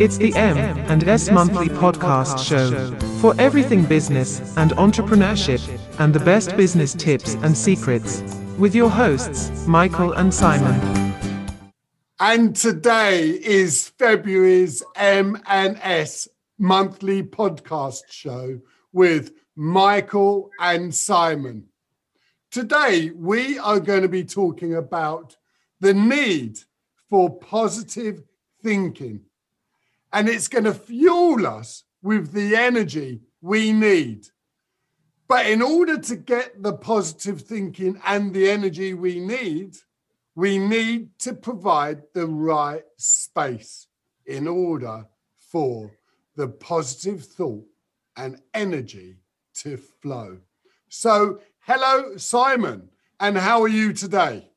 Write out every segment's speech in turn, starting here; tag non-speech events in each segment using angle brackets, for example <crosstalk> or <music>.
It's the M and S monthly podcast show for everything business and entrepreneurship and the best business tips and secrets with your hosts, Michael and Simon. And today is February's M and S monthly podcast show with Michael and Simon. Today we are going to be talking about the need for positive thinking. And it's going to fuel us with the energy we need. But in order to get the positive thinking and the energy we need, we need to provide the right space in order for the positive thought and energy to flow. So, hello, Simon, and how are you today?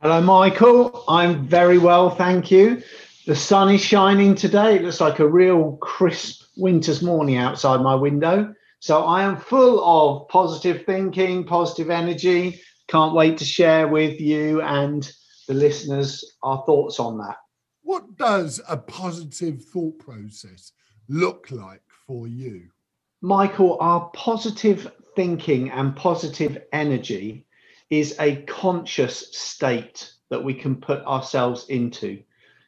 Hello, Michael. I'm very well, thank you. The sun is shining today. It looks like a real crisp winter's morning outside my window. So I am full of positive thinking, positive energy. Can't wait to share with you and the listeners our thoughts on that. What does a positive thought process look like for you? Michael, our positive thinking and positive energy is a conscious state that we can put ourselves into.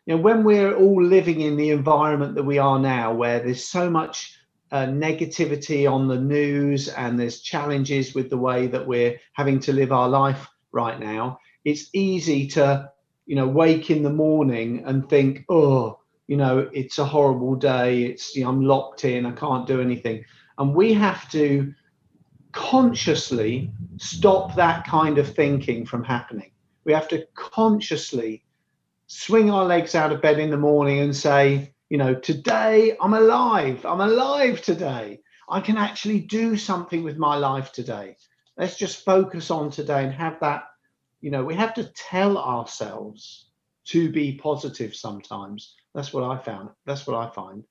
You know, when we're all living in the environment that we are now, where there's so much uh, negativity on the news and there's challenges with the way that we're having to live our life right now, it's easy to, you know, wake in the morning and think, oh, you know, it's a horrible day. It's you know, I'm locked in. I can't do anything. And we have to consciously stop that kind of thinking from happening. We have to consciously swing our legs out of bed in the morning and say, you know, today I'm alive. I'm alive today. I can actually do something with my life today. Let's just focus on today and have that, you know, we have to tell ourselves to be positive sometimes. That's what I found. That's what I find.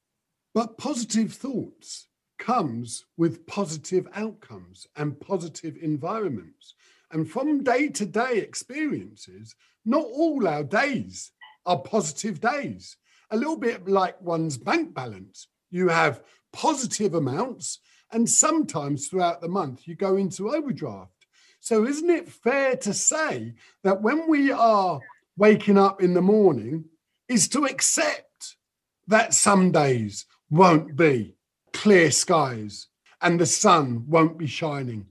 But positive thoughts comes with positive outcomes and positive environments. And from day to day experiences, not all our days are positive days. A little bit like one's bank balance. You have positive amounts, and sometimes throughout the month, you go into overdraft. So, isn't it fair to say that when we are waking up in the morning, is to accept that some days won't be clear skies and the sun won't be shining.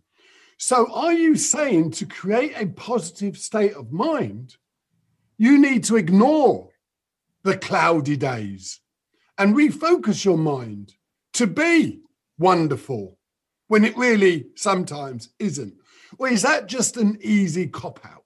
So, are you saying to create a positive state of mind, you need to ignore the cloudy days and refocus your mind to be wonderful when it really sometimes isn't? Or is that just an easy cop out?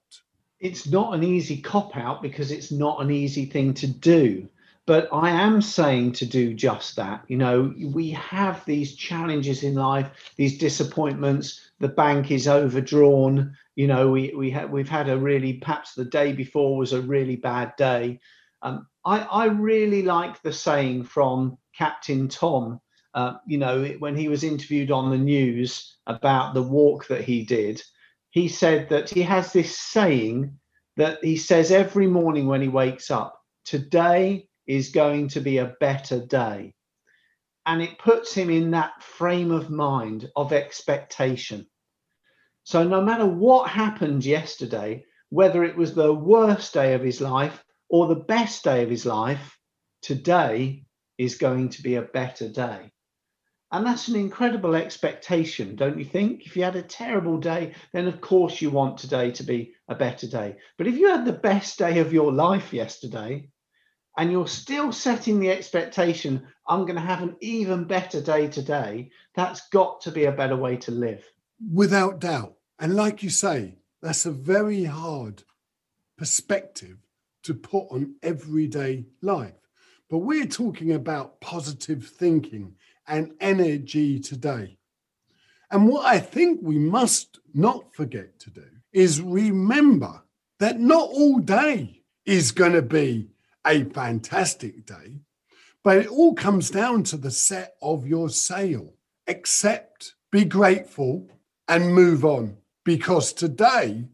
It's not an easy cop out because it's not an easy thing to do but I am saying to do just that. You know, we have these challenges in life, these disappointments. The bank is overdrawn. You know, we we have we've had a really perhaps the day before was a really bad day. Um, I I really like the saying from Captain Tom. Uh, you know, when he was interviewed on the news about the walk that he did, he said that he has this saying that he says every morning when he wakes up. Today is going to be a better day. And it puts him in that frame of mind of expectation. So, no matter what happened yesterday, whether it was the worst day of his life or the best day of his life, today is going to be a better day. And that's an incredible expectation, don't you think? If you had a terrible day, then of course you want today to be a better day. But if you had the best day of your life yesterday, and you're still setting the expectation, I'm going to have an even better day today, that's got to be a better way to live. Without doubt. And like you say, that's a very hard perspective to put on everyday life. But we're talking about positive thinking and energy today. And what I think we must not forget to do is remember that not all day is going to be a fantastic day, but it all comes down to the set of your sail. Accept, be grateful, and move on because today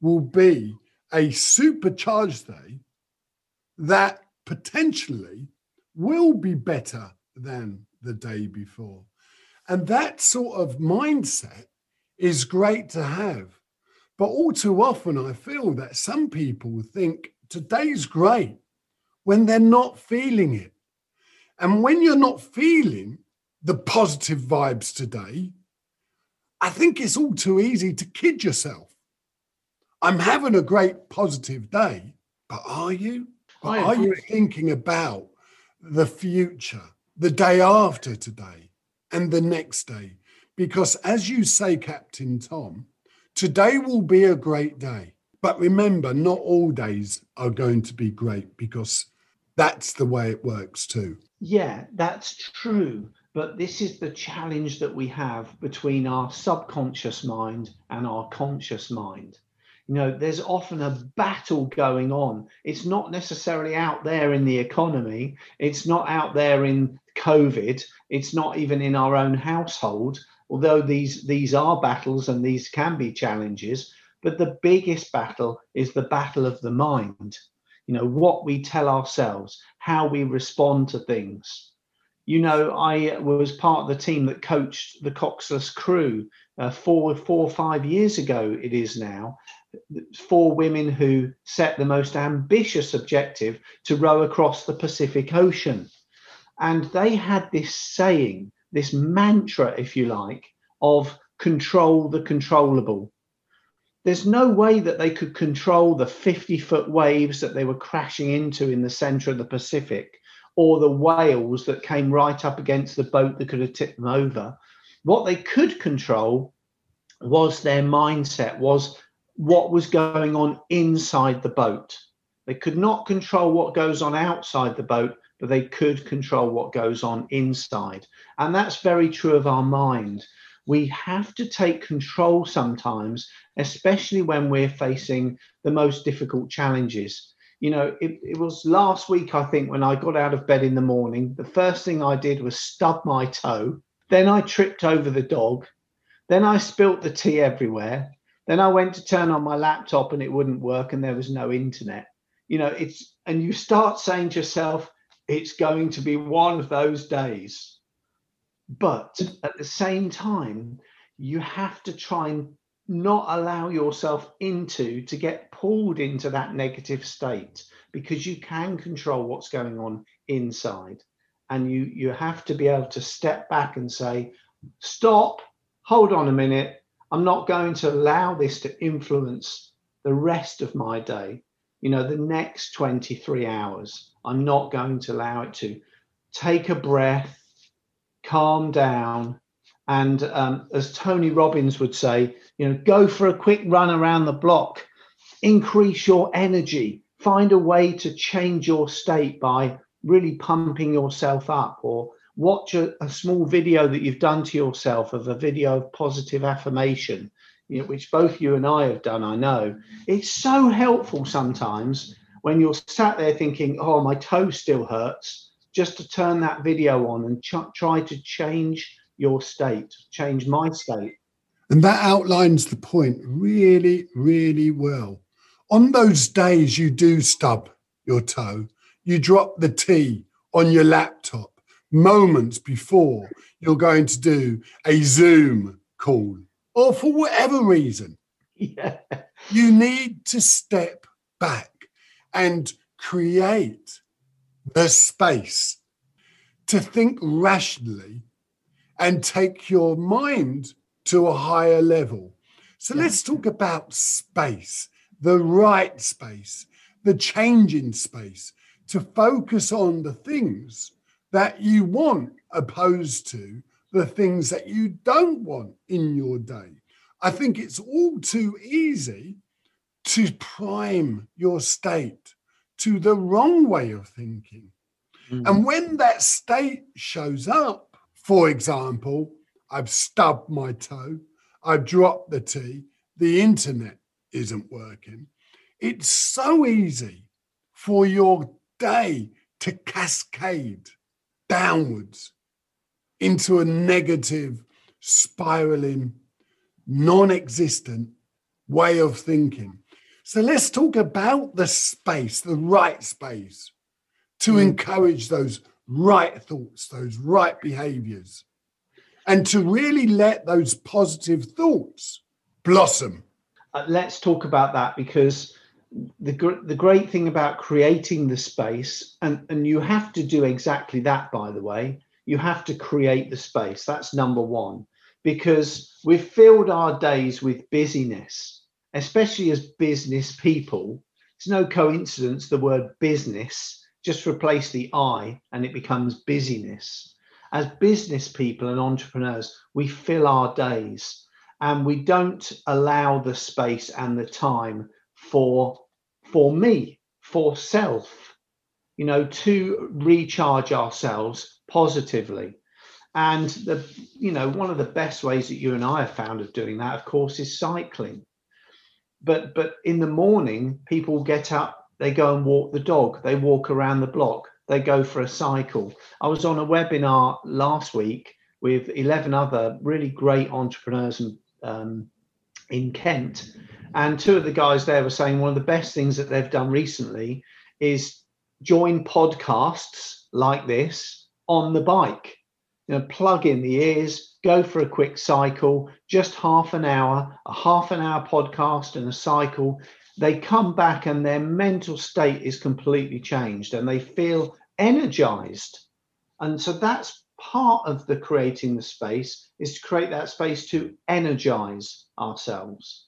will be a supercharged day that potentially will be better than the day before. And that sort of mindset is great to have. But all too often, I feel that some people think today's great when they're not feeling it. And when you're not feeling the positive vibes today, I think it's all too easy to kid yourself. I'm having a great positive day, but are you? But are you thinking about the future, the day after today, and the next day? Because as you say, Captain Tom, today will be a great day. But remember, not all days are going to be great because that's the way it works too. Yeah, that's true. But this is the challenge that we have between our subconscious mind and our conscious mind. You know, there's often a battle going on. It's not necessarily out there in the economy, it's not out there in COVID, it's not even in our own household, although these, these are battles and these can be challenges. But the biggest battle is the battle of the mind. You know, what we tell ourselves, how we respond to things you know, I was part of the team that coached the Coxless crew uh, four, four or five years ago. It is now four women who set the most ambitious objective to row across the Pacific Ocean, and they had this saying, this mantra, if you like, of control the controllable. There's no way that they could control the 50 foot waves that they were crashing into in the center of the Pacific or the whales that came right up against the boat that could have tipped them over. What they could control was their mindset, was what was going on inside the boat. They could not control what goes on outside the boat, but they could control what goes on inside. And that's very true of our mind. We have to take control sometimes, especially when we're facing the most difficult challenges you know, it, it was last week, I think, when I got out of bed in the morning, the first thing I did was stub my toe. Then I tripped over the dog. Then I spilt the tea everywhere. Then I went to turn on my laptop and it wouldn't work and there was no internet. You know, it's, and you start saying to yourself, it's going to be one of those days. But at the same time, you have to try and not allow yourself into to get pulled into that negative state because you can control what's going on inside. And you you have to be able to step back and say stop. Hold on a minute. I'm not going to allow this to influence the rest of my day. You know the next 23 hours i'm not going to allow it to. Take a breath. Calm down and um, as Tony Robbins would say, you know, go for a quick run around the block, increase your energy, find a way to change your state by really pumping yourself up, or watch a, a small video that you've done to yourself of a video of positive affirmation, you know, which both you and I have done, I know. It's so helpful sometimes when you're sat there thinking, oh, my toe still hurts, just to turn that video on and ch- try to change your state, change my state. And that outlines the point really, really well. On those days you do stub your toe, you drop the tea on your laptop moments before you're going to do a Zoom call, or for whatever reason. Yeah. You need to step back and create the space to think rationally and take your mind to a higher level. So yeah. let's talk about space, the right space, the changing space, to focus on the things that you want opposed to the things that you don't want in your day. I think it's all too easy to prime your state to the wrong way of thinking. Mm-hmm. And when that state shows up, for example, I've stubbed my toe, I've dropped the tea, the internet isn't working. It's so easy for your day to cascade downwards into a negative, spiraling, non existent way of thinking. So let's talk about the space, the right space to mm. encourage those right thoughts, those right behaviors, and to really let those positive thoughts blossom. Uh, let's talk about that because the, gr- the great thing about creating the space, and, and you have to do exactly that, by the way, you have to create the space. That's number one, because we've filled our days with busyness, especially as business people. It's no coincidence the word business, just replace the I and it becomes busyness. As business people and entrepreneurs, we fill our days and we don't allow the space and the time for for me for self you know to recharge ourselves positively and the you know one of the best ways that you and i have found of doing that of course is cycling but but in the morning people get up they go and walk the dog they walk around the block they go for a cycle i was on a webinar last week with 11 other really great entrepreneurs and um, in Kent. And two of the guys there were saying one of the best things that they've done recently is join podcasts like this on the bike. You know, plug in the ears, go for a quick cycle, just half an hour, a half an hour podcast and a cycle. They come back and their mental state is completely changed and they feel energized. And so that's part of the creating the space is to create that space to energize ourselves.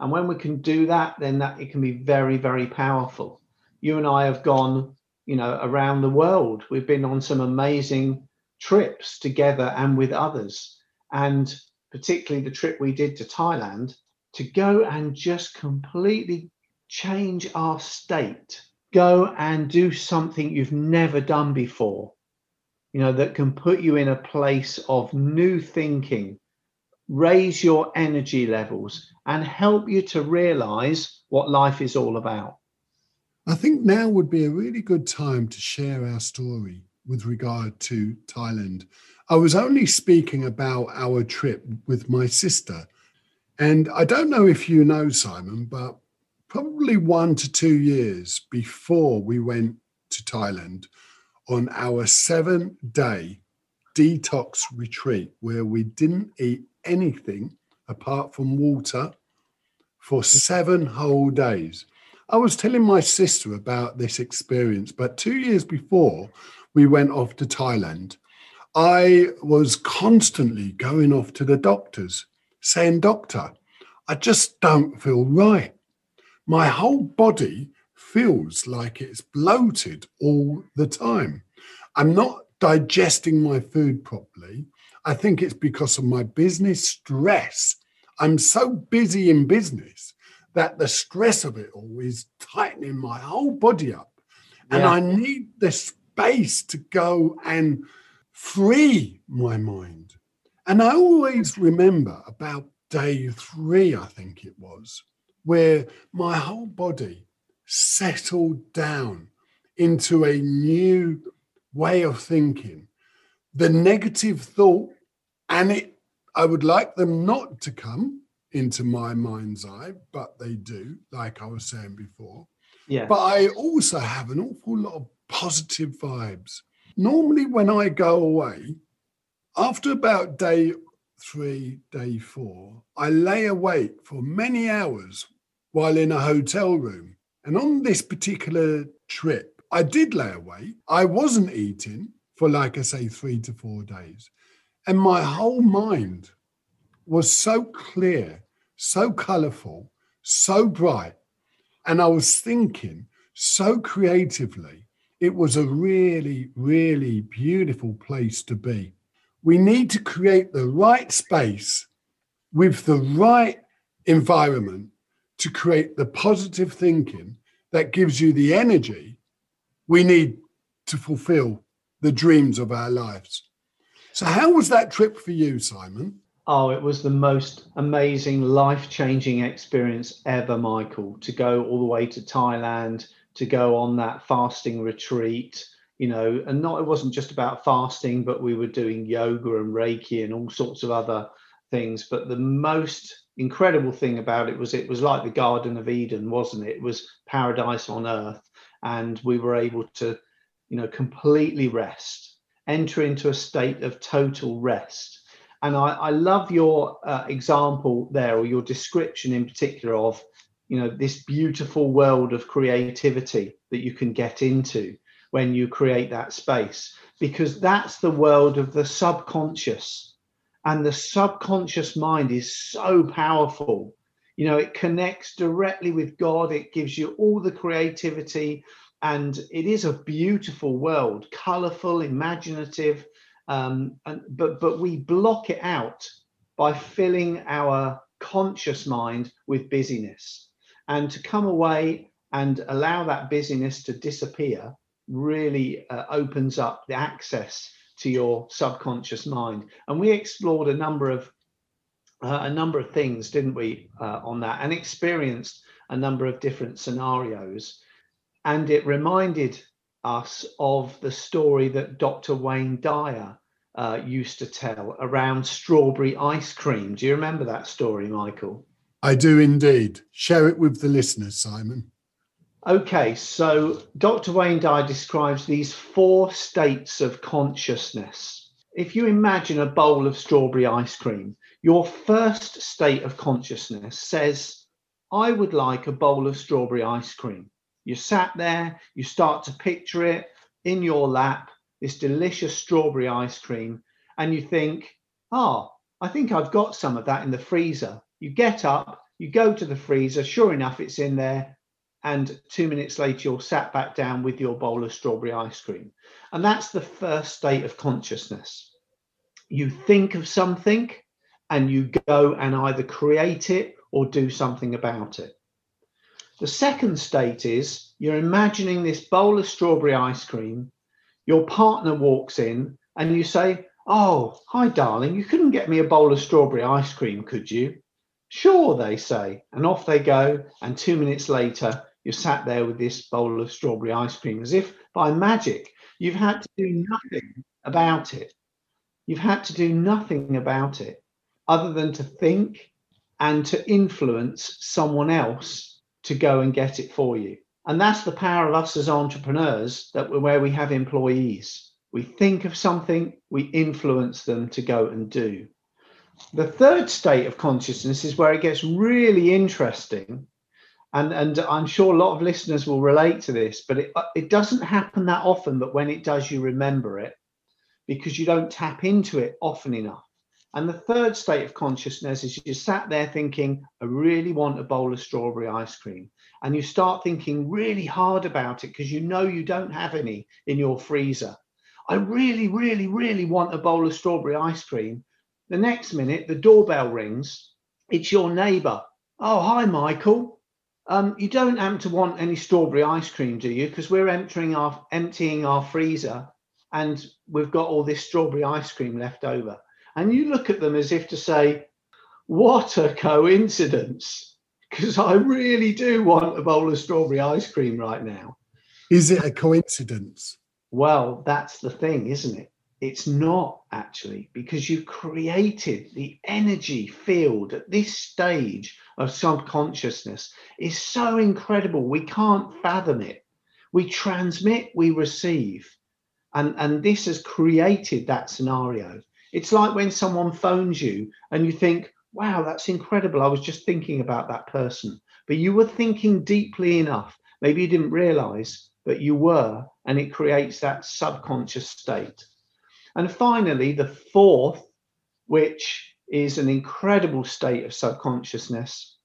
And when we can do that, then that it can be very, very powerful. You and I have gone, you know, around the world. We've been on some amazing trips together and with others. And particularly the trip we did to Thailand, to go and just completely change our state, go and do something you've never done before you know, that can put you in a place of new thinking, raise your energy levels, and help you to realize what life is all about. I think now would be a really good time to share our story with regard to Thailand. I was only speaking about our trip with my sister. And I don't know if you know, Simon, but probably one to two years before we went to Thailand, on our seven day detox retreat where we didn't eat anything apart from water for seven whole days. I was telling my sister about this experience, but two years before we went off to Thailand, I was constantly going off to the doctors saying, Doctor, I just don't feel right. My whole body feels like it's bloated all the time. I'm not digesting my food properly. I think it's because of my business stress. I'm so busy in business that the stress of it all is tightening my whole body up. And yeah. I need the space to go and free my mind. And I always remember about day three, I think it was, where my whole body settled down into a new way of thinking. The negative thought, and it, I would like them not to come into my mind's eye, but they do, like I was saying before. Yeah. But I also have an awful lot of positive vibes. Normally, when I go away, after about day three, day four, I lay awake for many hours while in a hotel room and on this particular trip, I did lay awake. I wasn't eating for, like I say, three to four days. And my whole mind was so clear, so colorful, so bright. And I was thinking so creatively. It was a really, really beautiful place to be. We need to create the right space with the right environment to create the positive thinking that gives you the energy we need to fulfill the dreams of our lives. So, how was that trip for you, Simon? Oh, it was the most amazing, life changing experience ever, Michael. To go all the way to Thailand, to go on that fasting retreat, you know, and not, it wasn't just about fasting, but we were doing yoga and Reiki and all sorts of other things. But the most incredible thing about it was it was like the Garden of Eden, wasn't it? It was paradise on earth, and we were able to you know, completely rest, enter into a state of total rest. And I, I love your uh, example there, or your description in particular of, you know, this beautiful world of creativity that you can get into when you create that space, because that's the world of the subconscious. And the subconscious mind is so powerful. You know, it connects directly with God, it gives you all the creativity and it is a beautiful world, colorful, imaginative. Um, and, but but we block it out by filling our conscious mind with busyness, and to come away and allow that busyness to disappear really uh, opens up the access to your subconscious mind. And we explored a number of uh, a number of things, didn't we, uh, on that, and experienced a number of different scenarios and it reminded us of the story that Dr. Wayne Dyer uh, used to tell around strawberry ice cream. Do you remember that story, Michael? I do indeed. Share it with the listeners, Simon. Okay, so Dr. Wayne Dyer describes these four states of consciousness. If you imagine a bowl of strawberry ice cream, your first state of consciousness says, I would like a bowl of strawberry ice cream. You sat there, you start to picture it in your lap, this delicious strawberry ice cream, and you think, oh, I think I've got some of that in the freezer. You get up, you go to the freezer, sure enough, it's in there. And two minutes later, you're sat back down with your bowl of strawberry ice cream. And that's the first state of consciousness. You think of something and you go and either create it or do something about it. The second state is you're imagining this bowl of strawberry ice cream. Your partner walks in and you say, Oh, hi, darling, you couldn't get me a bowl of strawberry ice cream, could you? Sure, they say. And off they go. And two minutes later, you're sat there with this bowl of strawberry ice cream as if by magic you've had to do nothing about it. You've had to do nothing about it other than to think and to influence someone else to go and get it for you. And that's the power of us as entrepreneurs that where we have employees. We think of something, we influence them to go and do. The third state of consciousness is where it gets really interesting. And, and I'm sure a lot of listeners will relate to this, but it, uh, it doesn't happen that often. But when it does, you remember it because you don't tap into it often enough. And the third state of consciousness is you sat there thinking, I really want a bowl of strawberry ice cream. And you start thinking really hard about it because you know you don't have any in your freezer. I really, really, really want a bowl of strawberry ice cream. The next minute, the doorbell rings. It's your neighbor. Oh, hi, Michael. Um, you don't happen to want any strawberry ice cream, do you? Because we're emptying our emptying our freezer and we've got all this strawberry ice cream left over and you look at them as if to say, What a coincidence! Because I really do want a bowl of strawberry ice cream right now. Is it a coincidence? Well, that's the thing, isn't it? It's not actually, because you've created the energy field at this stage of subconsciousness is so incredible. We can't fathom it. We transmit, we receive. And, and this has created that scenario. It's like when someone phones you and you think, wow, that's incredible. I was just thinking about that person. But you were thinking deeply enough. Maybe you didn't realize, but you were. And it creates that subconscious state. And finally, the fourth, which is an incredible state of subconsciousness,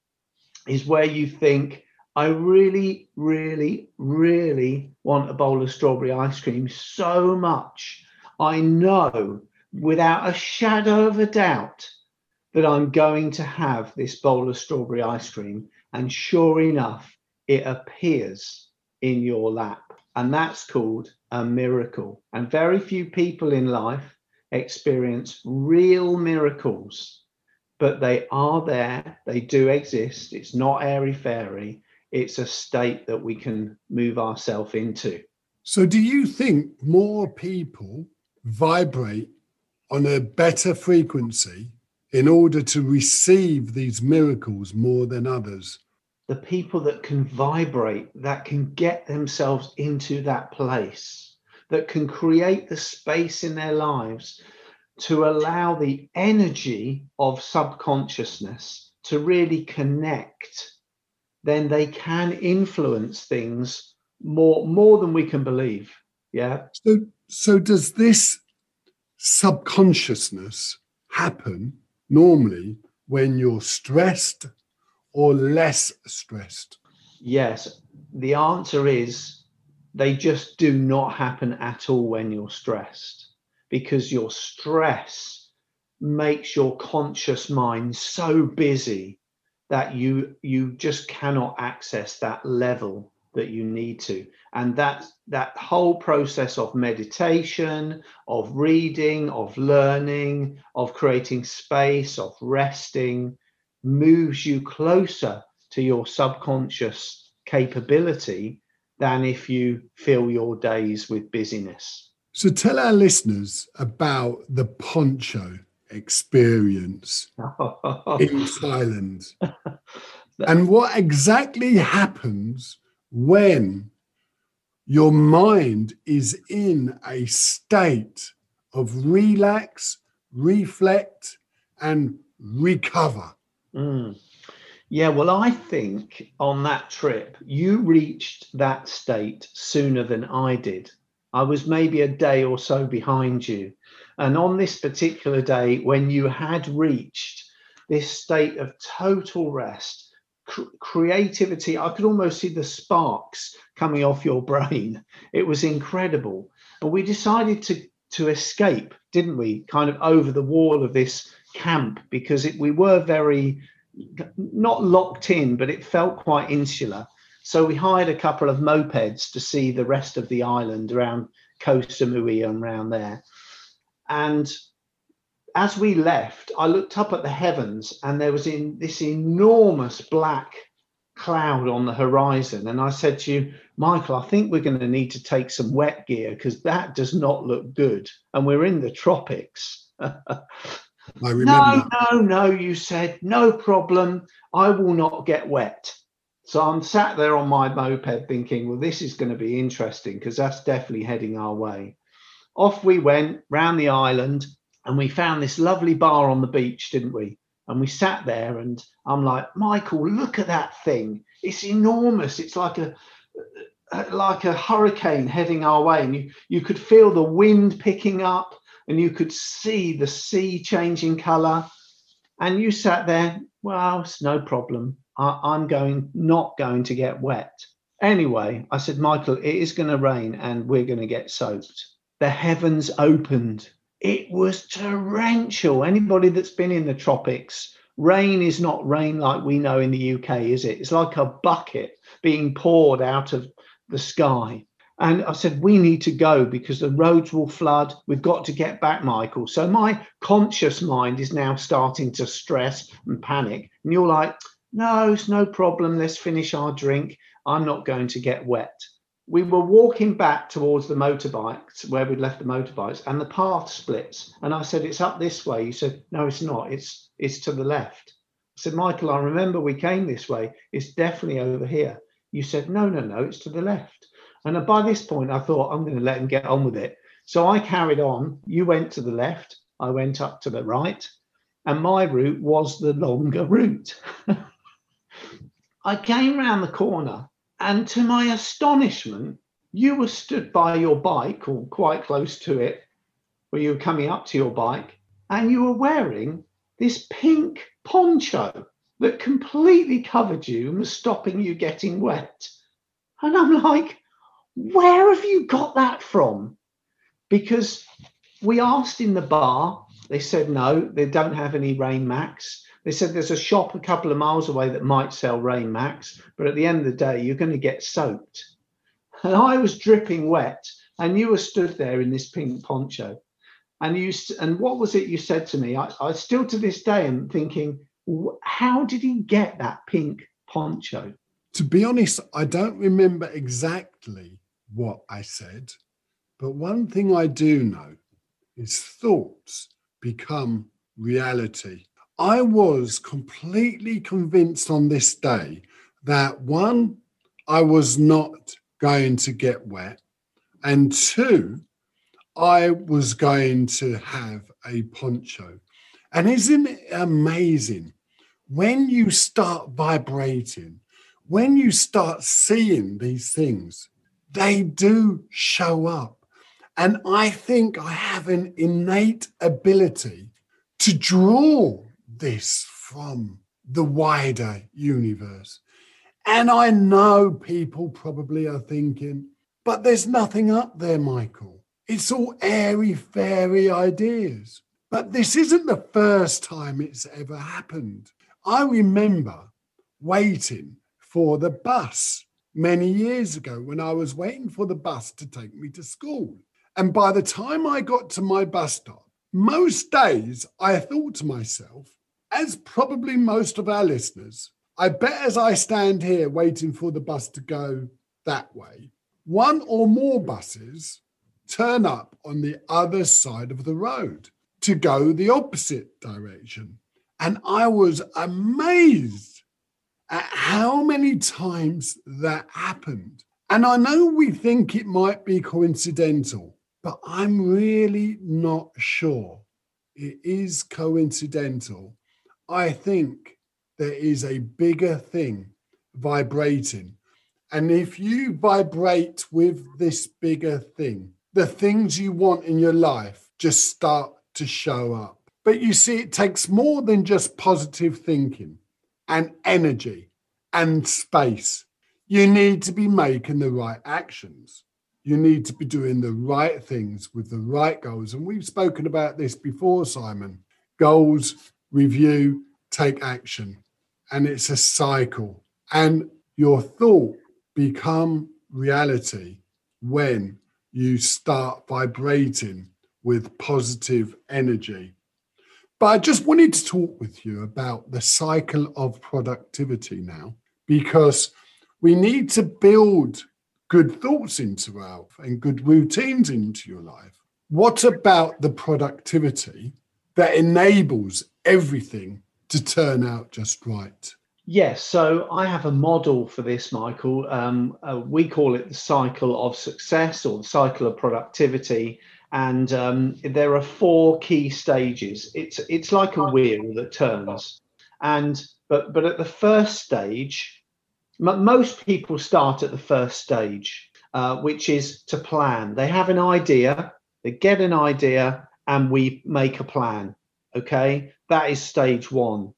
is where you think, I really, really, really want a bowl of strawberry ice cream so much. I know without a shadow of a doubt that I'm going to have this bowl of strawberry ice cream. And sure enough, it appears in your lap. And that's called a miracle. And very few people in life experience real miracles, but they are there, they do exist. It's not airy fairy, it's a state that we can move ourselves into. So, do you think more people vibrate on a better frequency in order to receive these miracles more than others. The people that can vibrate, that can get themselves into that place, that can create the space in their lives to allow the energy of subconsciousness to really connect, then they can influence things more more than we can believe. Yeah. So so does this subconsciousness happen normally when you're stressed or less stressed? Yes. The answer is they just do not happen at all when you're stressed because your stress makes your conscious mind so busy that you you just cannot access that level that you need to. And that that whole process of meditation of reading of learning of creating space of resting moves you closer to your subconscious capability than if you fill your days with busyness so tell our listeners about the poncho experience <laughs> in Thailand and what exactly happens when your mind is in a state of relax, reflect, and recover. Mm. Yeah, well, I think on that trip, you reached that state sooner than I did. I was maybe a day or so behind you. And on this particular day, when you had reached this state of total rest, cr- creativity, I could almost see the sparks coming off your brain. It was incredible. And we decided to, to escape, didn't we? Kind of over the wall of this camp because it, we were very not locked in, but it felt quite insular. So we hired a couple of mopeds to see the rest of the island around Koh Samui and around there. And as we left, I looked up at the heavens and there was in this enormous black cloud on the horizon. And I said to you, Michael, I think we're going to need to take some wet gear because that does not look good. And we're in the tropics. <laughs> no, no, no, you said, no problem. I will not get wet. So I'm sat there on my moped thinking, well, this is going to be interesting because that's definitely heading our way. Off we went round the island and we found this lovely bar on the beach, didn't we? And we sat there and I'm like, Michael, look at that thing. It's enormous. It's like a uh, uh, like a hurricane heading our way. And you, you could feel the wind picking up and you could see the sea changing color. And you sat there, well, it's no problem. I, am going not going to get wet. Anyway, I said, Michael, it is going to rain and we're going to get soaked. The heavens opened. It was torrential. Anybody that's been in the tropics, rain is not rain like we know in the UK, is it? It's like a bucket being poured out of the sky. And I said, we need to go because the roads will flood. We've got to get back, Michael. So my conscious mind is now starting to stress and panic. And you're like, no, it's no problem. Let's finish our drink. I'm not going to get wet. We were walking back towards the motorbikes where we'd left the motorbikes, and the path splits. And I said, It's up this way. You said, No, it's not. It's it's to the left. I said, Michael, I remember we came this way. It's definitely over here. You said, No, no, no, it's to the left. And by this point, I thought, I'm going to let him get on with it. So I carried on. You went to the left. I went up to the right. And my route was the longer route. <laughs> I came round the corner, and to my astonishment, you were stood by your bike or quite close to it, where you were coming up to your bike, and you were wearing this pink poncho that completely covered you and was stopping you getting wet. And I'm like, where have you got that from? Because we asked in the bar, they said no, they don't have any Rain macs. They said there's a shop a couple of miles away that might sell Rain macs, but at the end of the day, you're going to get soaked. And I was dripping wet, and you were stood there in this pink poncho. And you and what was it you said to me? I, I still to this day am thinking, how did he get that pink poncho? To be honest, I don't remember exactly what I said, but one thing I do know is thoughts become reality. I was completely convinced on this day that one, I was not going to get wet. And two, I was going to have a poncho. And isn't it amazing when you start vibrating, when you start seeing these things, they do show up. And I think I have an innate ability to draw this from the wider universe. And I know people probably are thinking, but there's nothing up there, Michael. It's all airy fairy ideas. But this isn't the first time it's ever happened. I remember waiting for the bus many years ago when I was waiting for the bus to take me to school. And by the time I got to my bus stop, most days I thought to myself, as probably most of our listeners, I bet as I stand here waiting for the bus to go that way, one or more buses turn up on the other side of the road to go the opposite direction. And I was amazed at how many times that happened. And I know we think it might be coincidental, but I'm really not sure it is coincidental. I think there is a bigger thing vibrating. And if you vibrate with this bigger thing, the things you want in your life just start to show up. But you see, it takes more than just positive thinking and energy and space. You need to be making the right actions. You need to be doing the right things with the right goals. And we've spoken about this before, Simon. Goals, review, take action. And it's a cycle. And your thought become reality when you start vibrating with positive energy. But I just wanted to talk with you about the cycle of productivity now, because we need to build good thoughts into our and good routines into your life. What about the productivity that enables everything to turn out just right? Yes, so I have a model for this, Michael. Um, uh, we call it the cycle of success or the cycle of productivity and um, there are four key stages. It's it's like a wheel that turns, and but but at the first stage, m- most people start at the first stage, uh, which is to plan. They have an idea, they get an idea, and we make a plan. Okay, that is stage one.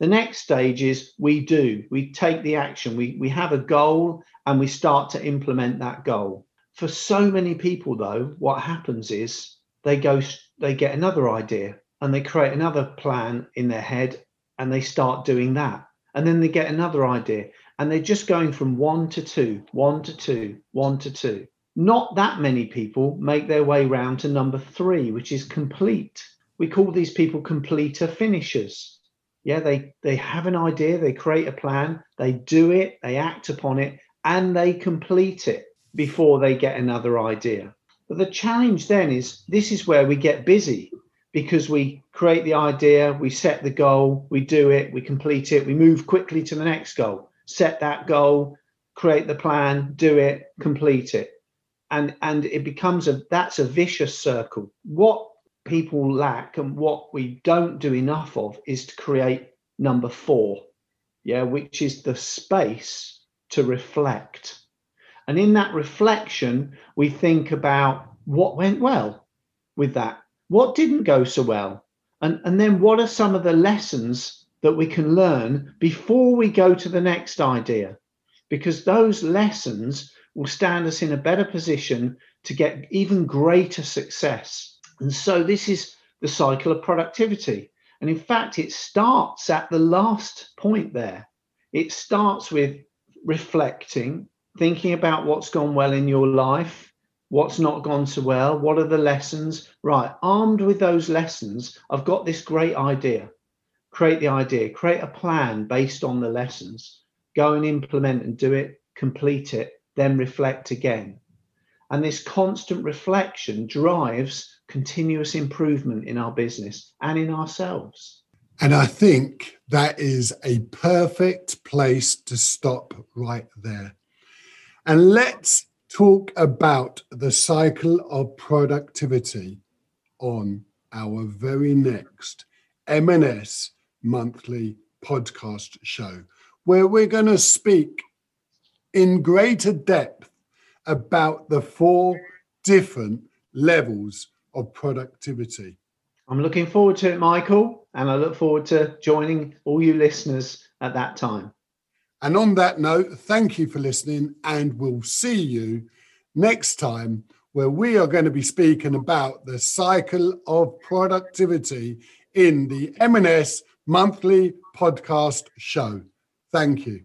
The next stage is we do, we take the action, we, we have a goal and we start to implement that goal. For so many people, though, what happens is they go, they get another idea and they create another plan in their head and they start doing that. And then they get another idea and they're just going from one to two, one to two, one to two. Not that many people make their way round to number three, which is complete. We call these people completer finishers. Yeah, they, they have an idea, they create a plan, they do it, they act upon it, and they complete it before they get another idea. But the challenge then is this is where we get busy because we create the idea, we set the goal, we do it, we complete it, we move quickly to the next goal, set that goal, create the plan, do it, complete it. And and it becomes a that's a vicious circle. What people lack and what we don't do enough of is to create number 4. Yeah, which is the space to reflect and in that reflection, we think about what went well with that, what didn't go so well, and, and then what are some of the lessons that we can learn before we go to the next idea? Because those lessons will stand us in a better position to get even greater success. And so this is the cycle of productivity. And in fact, it starts at the last point there. It starts with reflecting thinking about what's gone well in your life, what's not gone so well, what are the lessons? Right, armed with those lessons, I've got this great idea. Create the idea, create a plan based on the lessons, go and implement and do it, complete it, then reflect again. And this constant reflection drives continuous improvement in our business and in ourselves. And I think that is a perfect place to stop right there. And let's talk about the cycle of productivity on our very next M&S monthly podcast show, where we're going to speak in greater depth about the four different levels of productivity. I'm looking forward to it, Michael, and I look forward to joining all you listeners at that time. And on that note, thank you for listening, and we'll see you next time where we are going to be speaking about the cycle of productivity in the M&S monthly podcast show. Thank you.